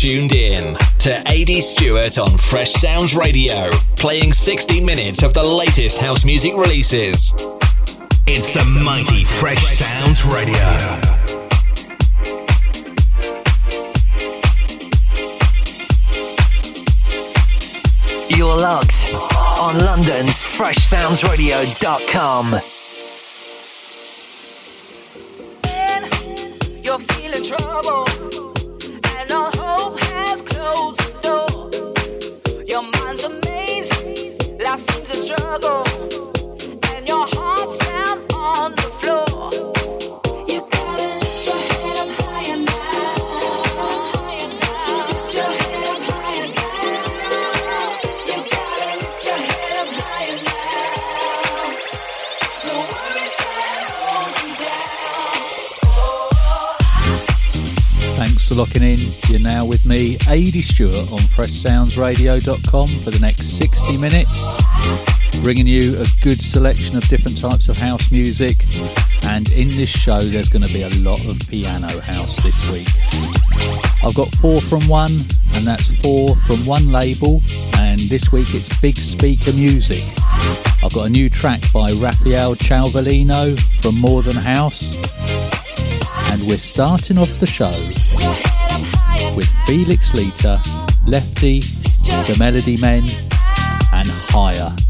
tuned in to AD Stewart on Fresh Sounds Radio, playing 60 minutes of the latest house music releases. It's the mighty Fresh Sounds Radio. You're locked on London's FreshSoundsRadio.com. AD Stewart, on FreshSoundsRadio.com for the next 60 minutes, bringing you a good selection of different types of house music. And in this show, there's going to be a lot of piano house this week. I've got four from one, and that's four from one label. And this week it's Big Speaker Music. I've got a new track by Raphael Ciavolino from More Than House. And we're starting off the show with Felix Leiter, Lefty, The Melody Men, and Higher.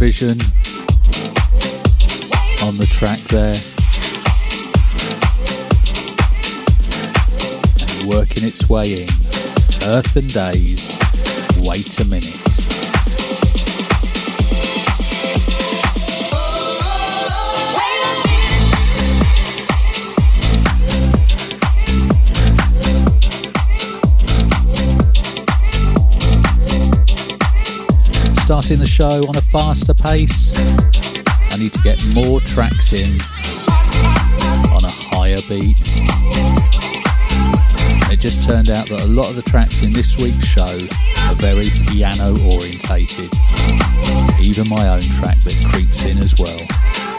Revision on the track there. And working its way in. Earth and Days. Wait a minute. In the show on a faster pace. I need to get more tracks in on a higher beat. It just turned out that a lot of the tracks in this week's show are very piano orientated. Even my own track that creeps in as well.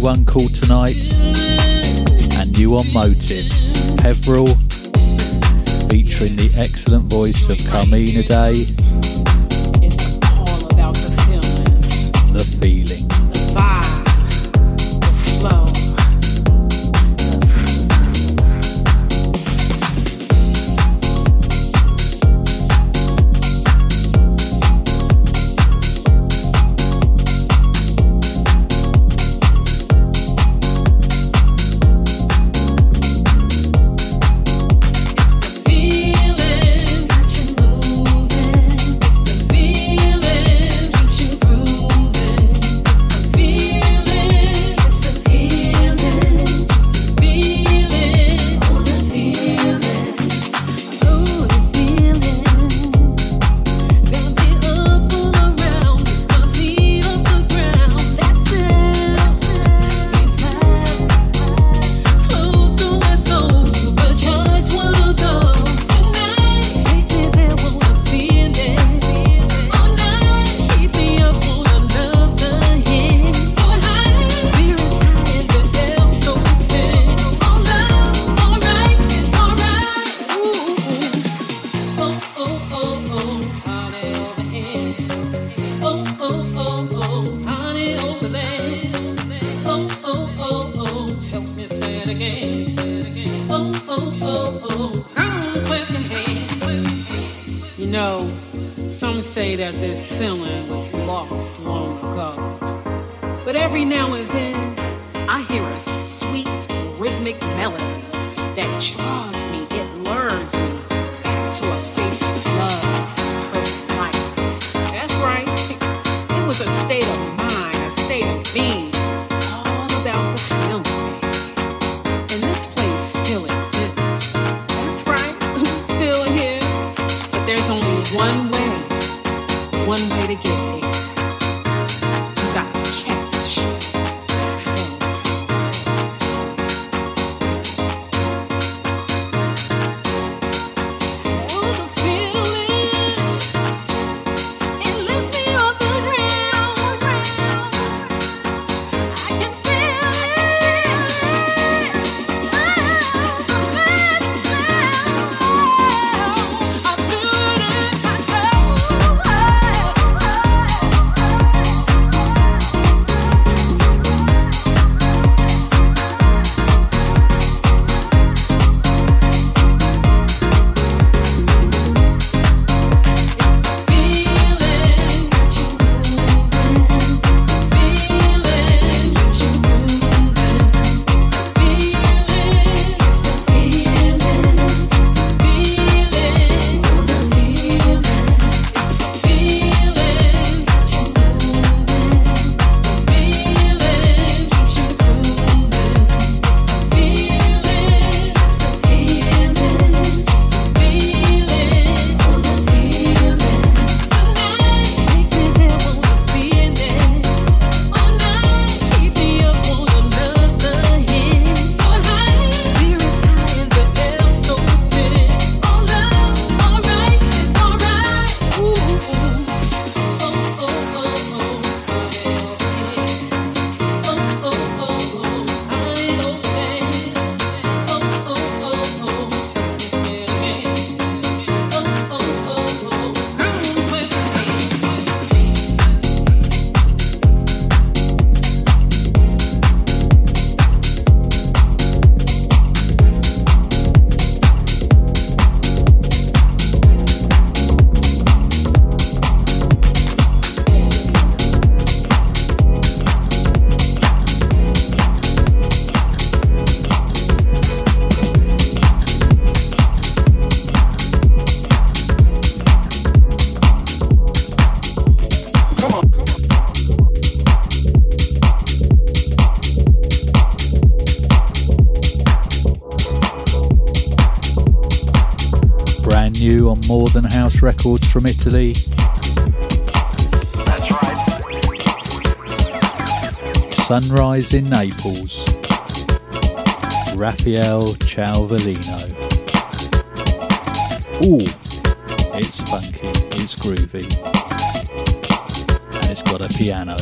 One called Tonight and new on Motive, Peveril, featuring the excellent voice of Carmina Day House Records from Italy. Right. Sunrise in Naples. Raphael Ciavolino. Ooh, it's funky, it's groovy, and it's got a piano.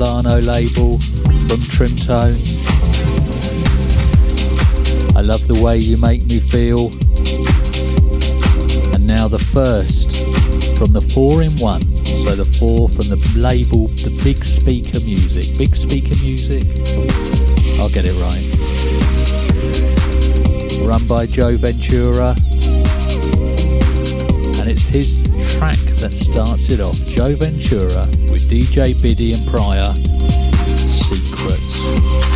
Milano label from Trimtone. I love the way you make me feel. And now the first from the 4 in 1. So the 4 from the label The Big Speaker Music. Big Speaker Music? I'll get it right. Run by Joe Ventura. And it's his track that starts it off. Joe Ventura with DJ Biddy and Pryor. Secrets.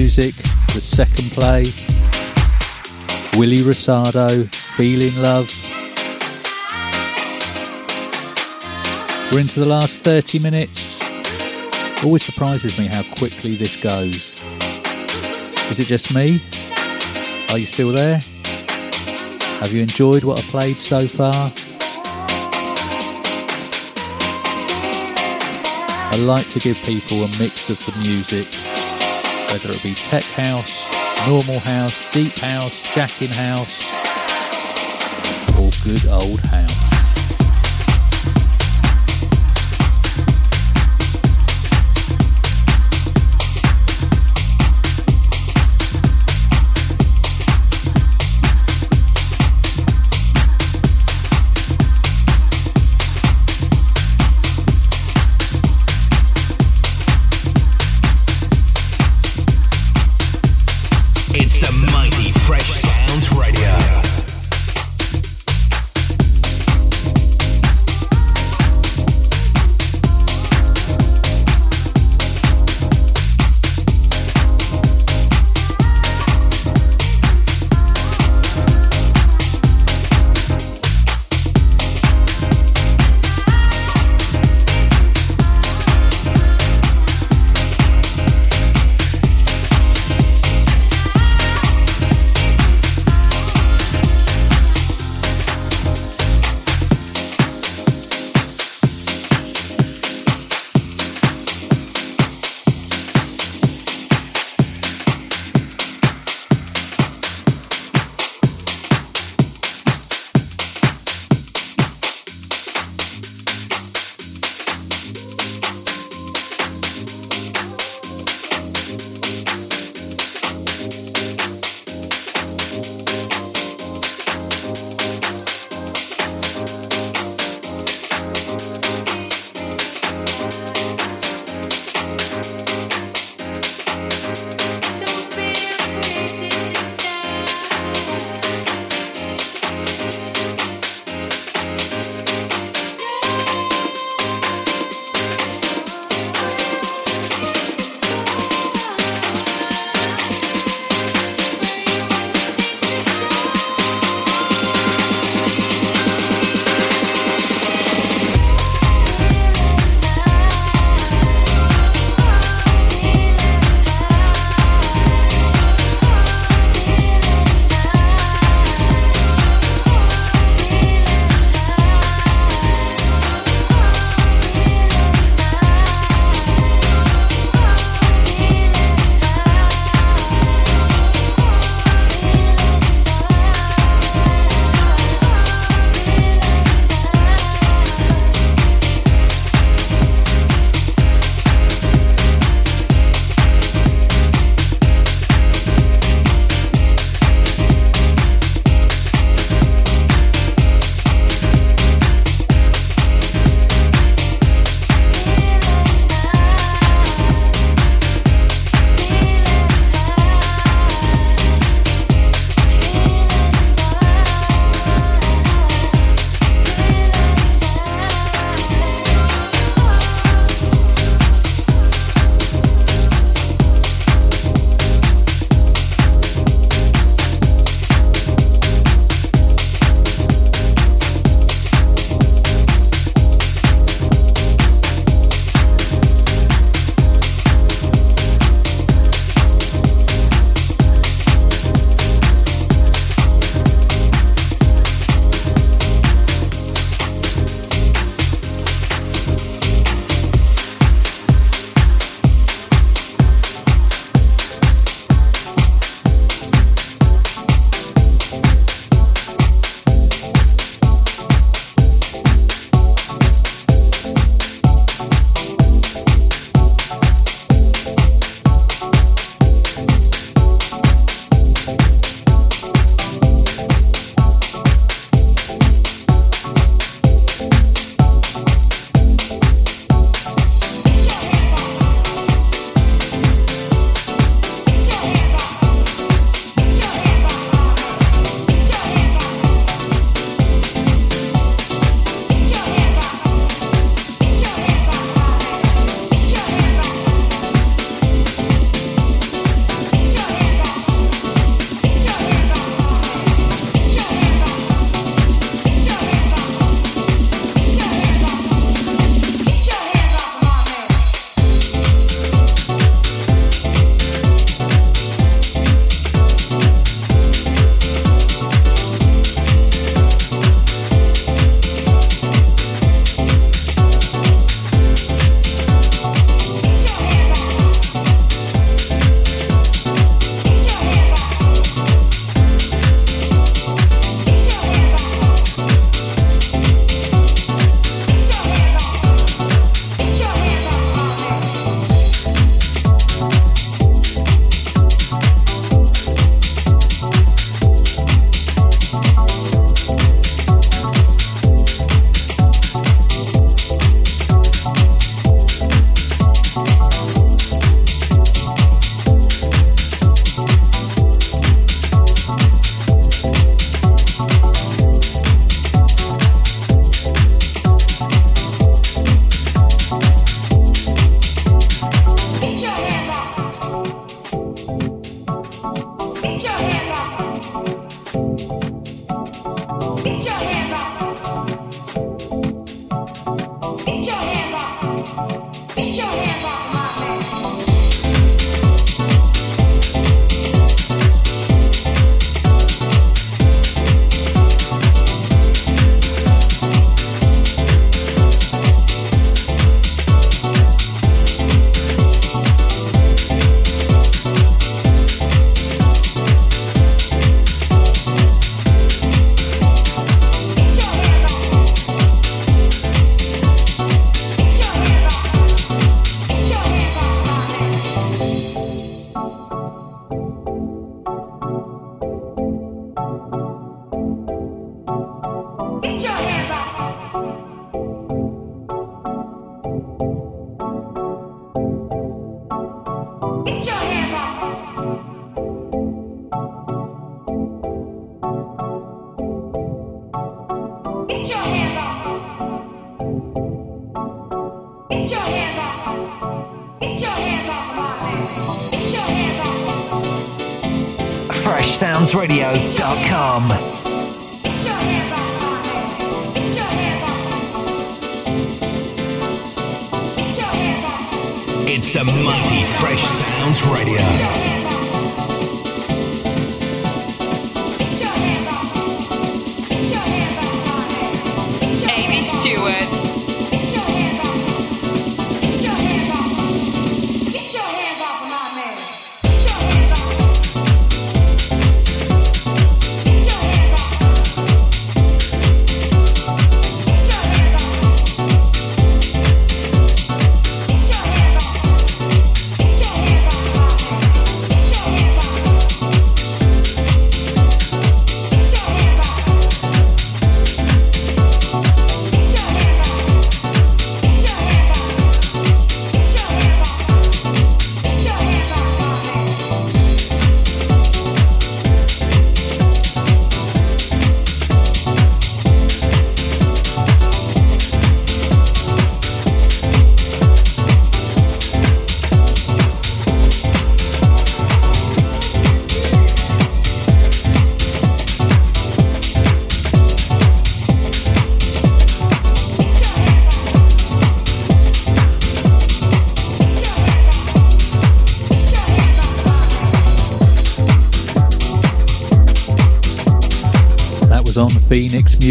Music, the second play. Willie Rosado, Feeling Love. We're into the last 30 minutes. Always surprises me how quickly this goes. Is it just me? Are you still there? Have you enjoyed what I played so far? I like to give people a mix of the music, whether it be tech house, normal house, deep house, jacking house, or good old house.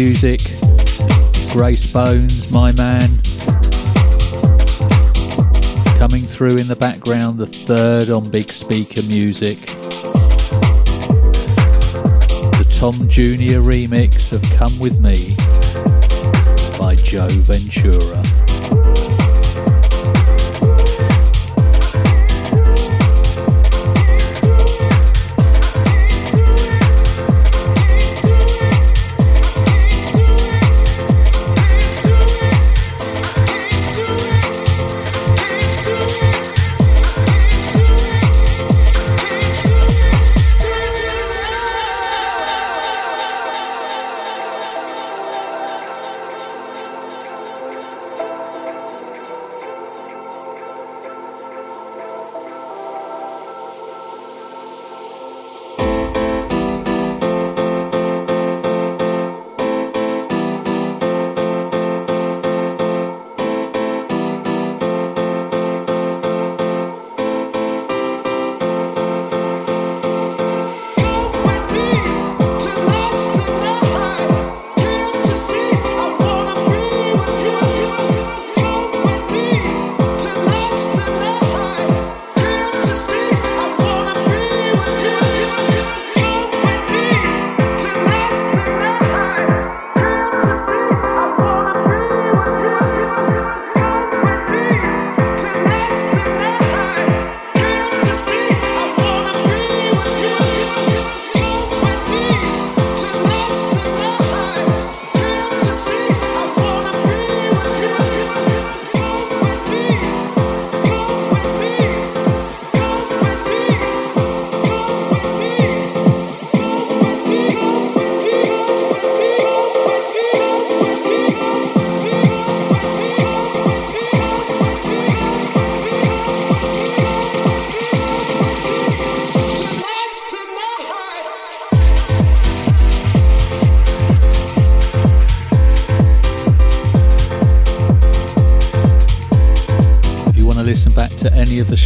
Music, Grace Bones, my man. Coming through in the background, the third on Big Speaker Music. The Tom Jr. remix of Come With Me by Joe Ventura.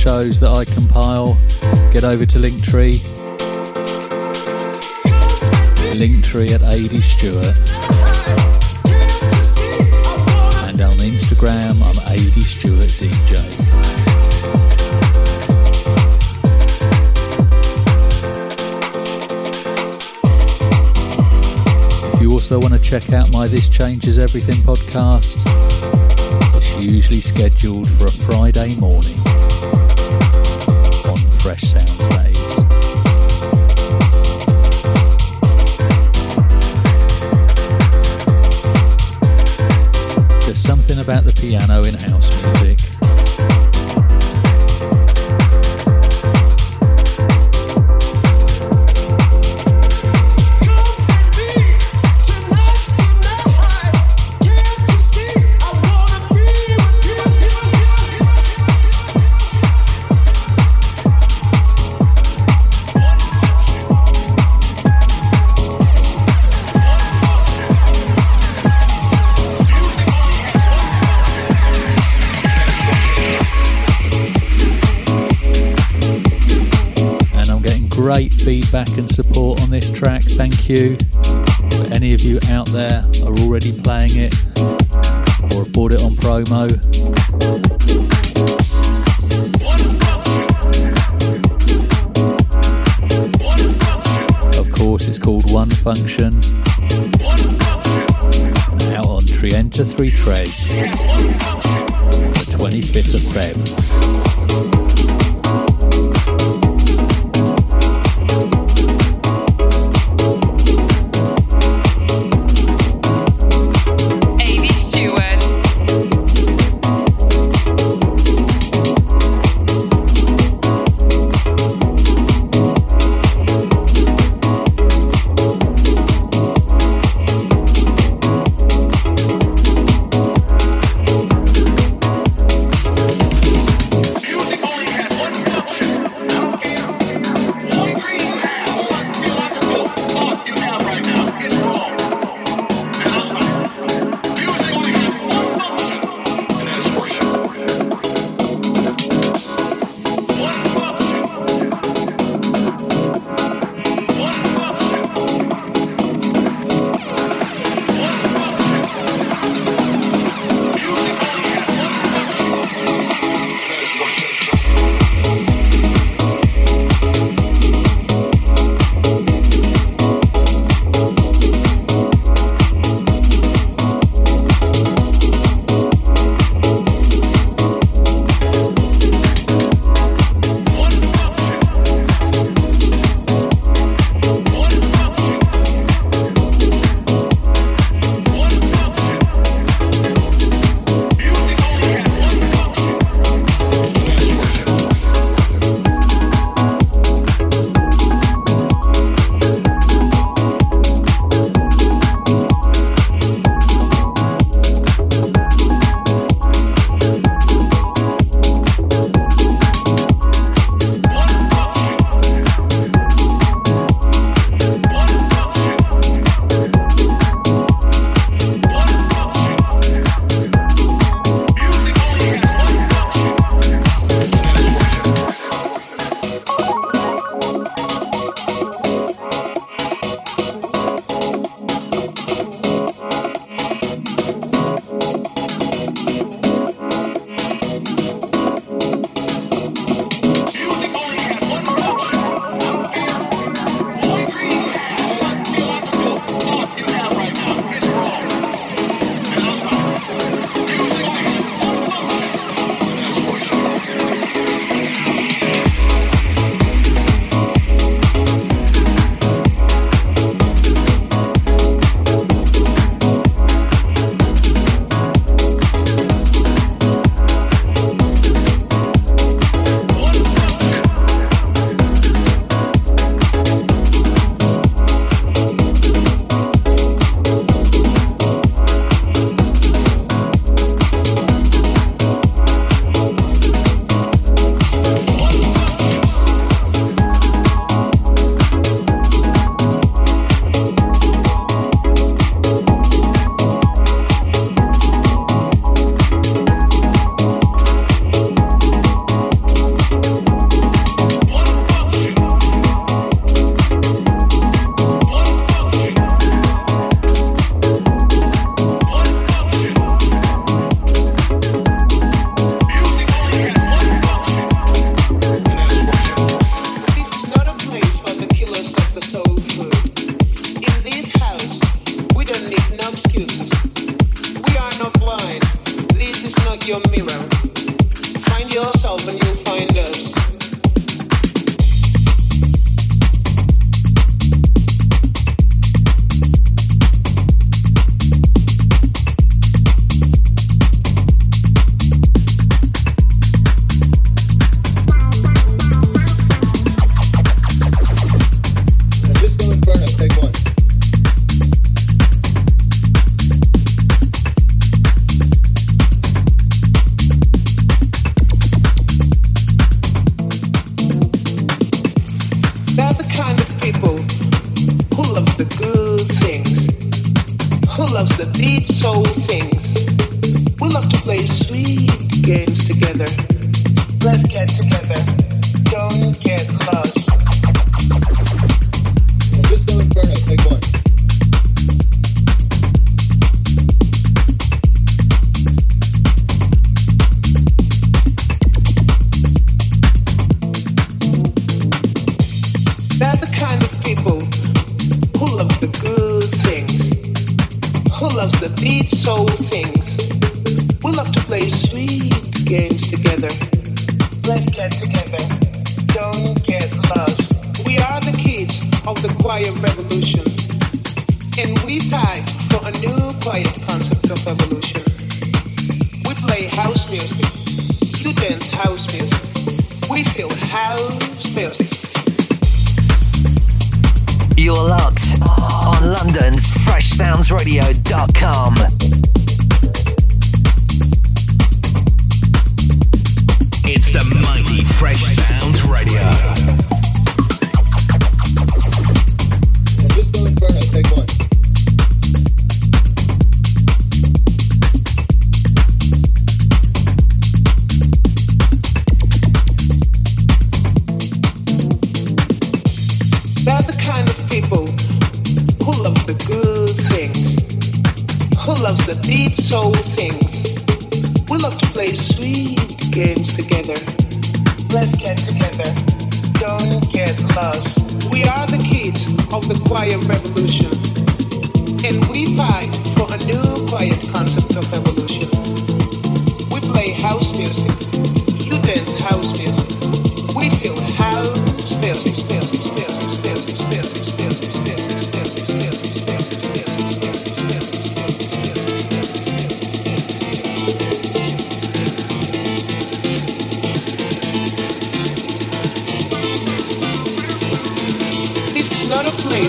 Shows that I compile, get over to Linktree. Linktree at AD Stewart. Check out my This Changes Everything podcast, it's usually scheduled for a Friday morning. On Fresh Sounds Days. There's something about the piano in house music feedback and support on this track. Thank you. For any of you out there are already playing it or bought it on promo. Of course, it's called One Function. Out on Trienta 3 Tres. The 25th of Feb.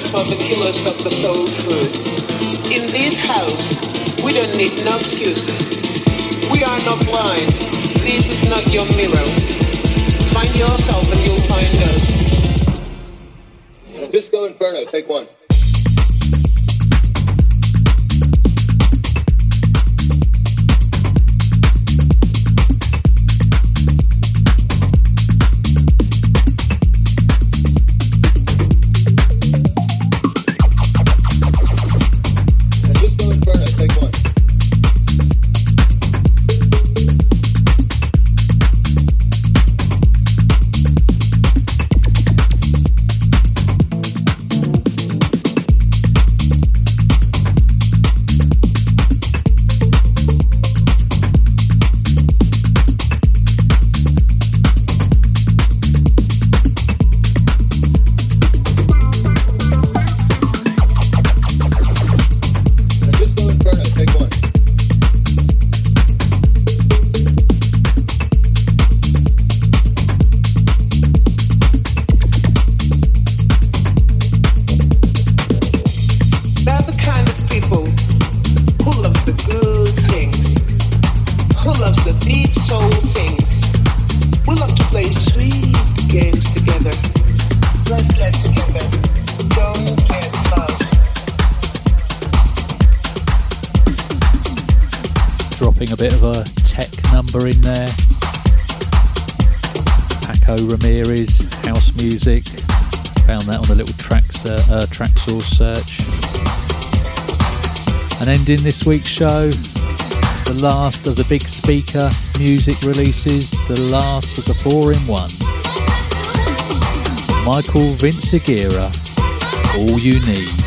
killers but the killers of the soul truth. In this house, we don't need no excuses. We are not blind. This is not your mirror. Find yourself and you'll find us. Disco Inferno, take one. on the little tracks, uh, uh, Traxsource search. And ending this week's show, the last of the big speaker music releases, the last of the four in one. Michael Vince Aguirre, All You Need.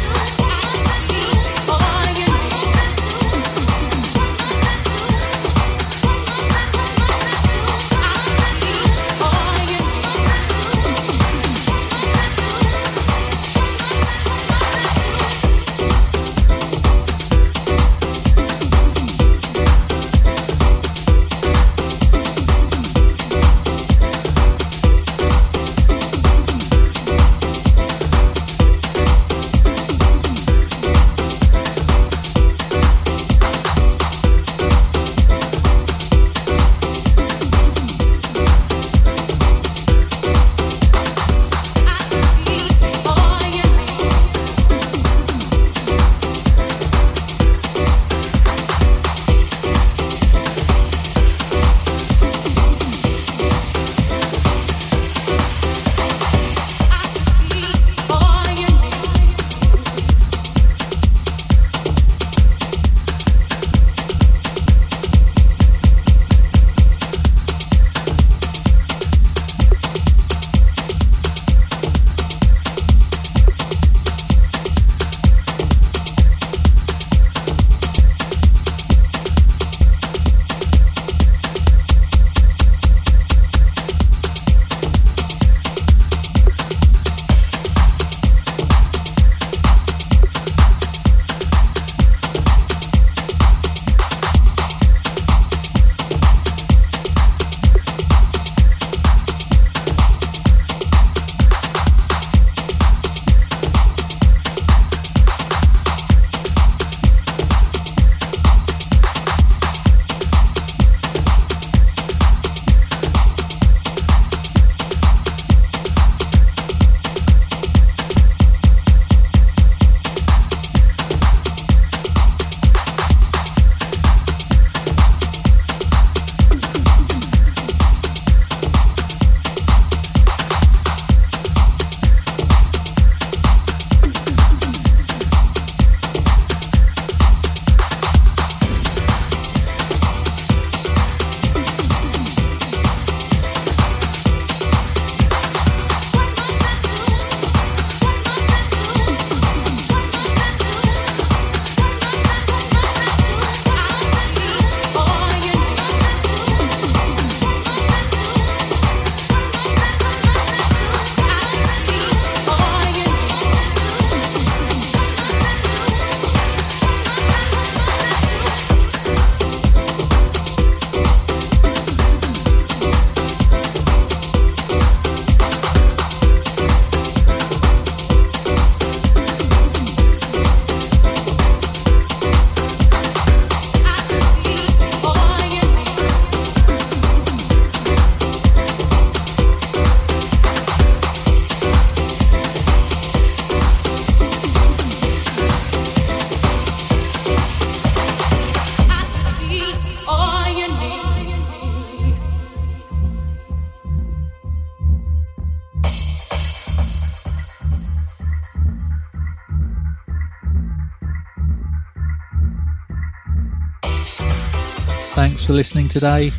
Thanks for listening today.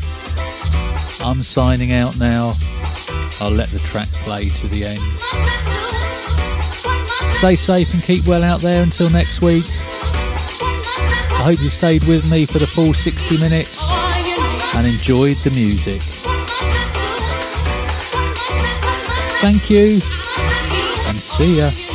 I'm signing out now. I'll let the track play to the end. Stay safe and keep well out there until next week. I hope you stayed with me for the full 60 minutes and enjoyed the music. Thank you and see ya.